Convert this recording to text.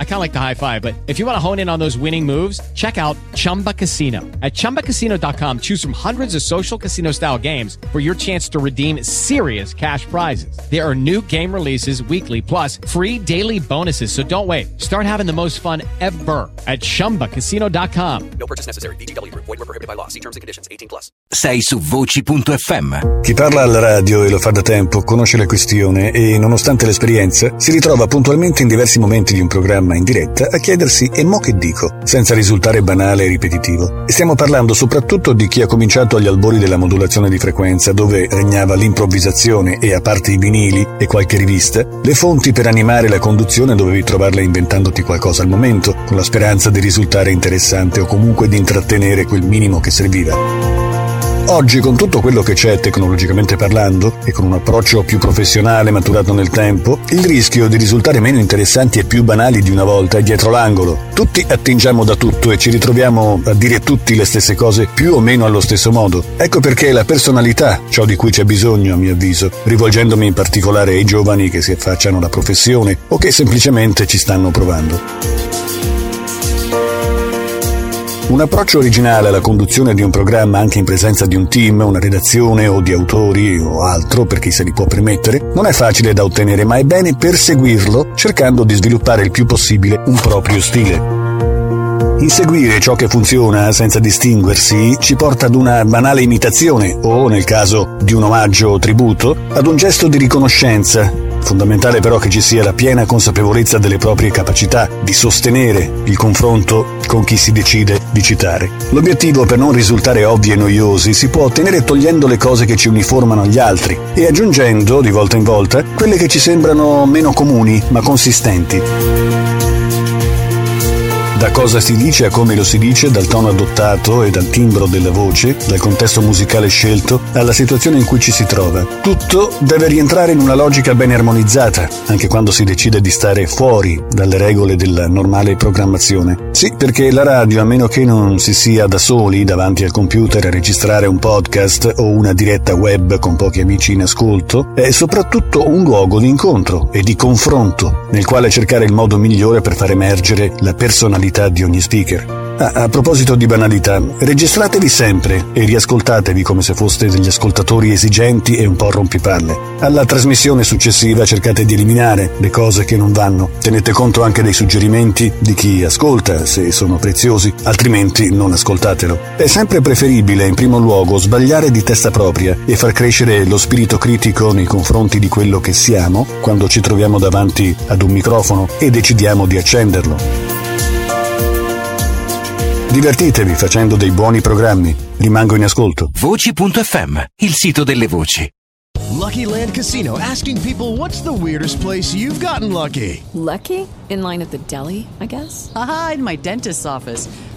I kind of like the high five, but if you want to hone in on those winning moves, check out Chumba Casino. At chumbacasino.com, choose from hundreds of social casino style games for your chance to redeem serious cash prizes. There are new game releases weekly, plus free daily bonuses. So don't wait. Start having the most fun ever at chumbacasino.com. No purchase necessary. BGW. Void were prohibited by law. See terms and conditions. 18 plus. Sei su voci.fm. Chi parla alla radio e lo fa da tempo conosce la questione e, nonostante l'esperienza, si ritrova puntualmente in diversi momenti di un programma in diretta a chiedersi e mo che dico, senza risultare banale e ripetitivo. E stiamo parlando soprattutto di chi ha cominciato agli albori della modulazione di frequenza, dove regnava l'improvvisazione e, a parte i vinili e qualche rivista, le fonti per animare la conduzione dovevi trovarle inventandoti qualcosa al momento, con la speranza di risultare interessante o comunque di intrattenere quel minimo che serviva. Oggi, con tutto quello che c'è tecnologicamente parlando e con un approccio più professionale maturato nel tempo, il rischio di risultare meno interessanti e più banali di una volta è dietro l'angolo. Tutti attingiamo da tutto e ci ritroviamo a dire tutti le stesse cose più o meno allo stesso modo. Ecco perché la personalità, ciò di cui c'è bisogno a mio avviso, rivolgendomi in particolare ai giovani che si affacciano alla professione o che semplicemente ci stanno provando. Un approccio originale alla conduzione di un programma anche in presenza di un team, una redazione o di autori o altro, per chi se li può permettere, non è facile da ottenere, ma è bene perseguirlo cercando di sviluppare il più possibile un proprio stile. Inseguire ciò che funziona senza distinguersi ci porta ad una banale imitazione o, nel caso di un omaggio o tributo, ad un gesto di riconoscenza Fondamentale però che ci sia la piena consapevolezza delle proprie capacità di sostenere il confronto con chi si decide di citare. L'obiettivo per non risultare ovvi e noiosi si può ottenere togliendo le cose che ci uniformano agli altri e aggiungendo di volta in volta quelle che ci sembrano meno comuni ma consistenti. Da cosa si dice a come lo si dice, dal tono adottato e dal timbro della voce, dal contesto musicale scelto, alla situazione in cui ci si trova. Tutto deve rientrare in una logica ben armonizzata, anche quando si decide di stare fuori dalle regole della normale programmazione. Sì, perché la radio, a meno che non si sia da soli davanti al computer a registrare un podcast o una diretta web con pochi amici in ascolto, è soprattutto un luogo di incontro e di confronto, nel quale cercare il modo migliore per far emergere la personalità di ogni speaker. Ah, a proposito di banalità, registratevi sempre e riascoltatevi come se foste degli ascoltatori esigenti e un po' rompipalle. Alla trasmissione successiva cercate di eliminare le cose che non vanno. Tenete conto anche dei suggerimenti di chi ascolta, se sono preziosi, altrimenti non ascoltatelo. È sempre preferibile, in primo luogo, sbagliare di testa propria e far crescere lo spirito critico nei confronti di quello che siamo quando ci troviamo davanti ad un microfono e decidiamo di accenderlo. Divertitevi facendo dei buoni programmi. Rimango in ascolto. Voci.fm, il sito delle voci. Lucky Land Casino asking people what's the weirdest place you've gotten lucky? Lucky? In line at the deli, I guess? Aha, in my dentist's office.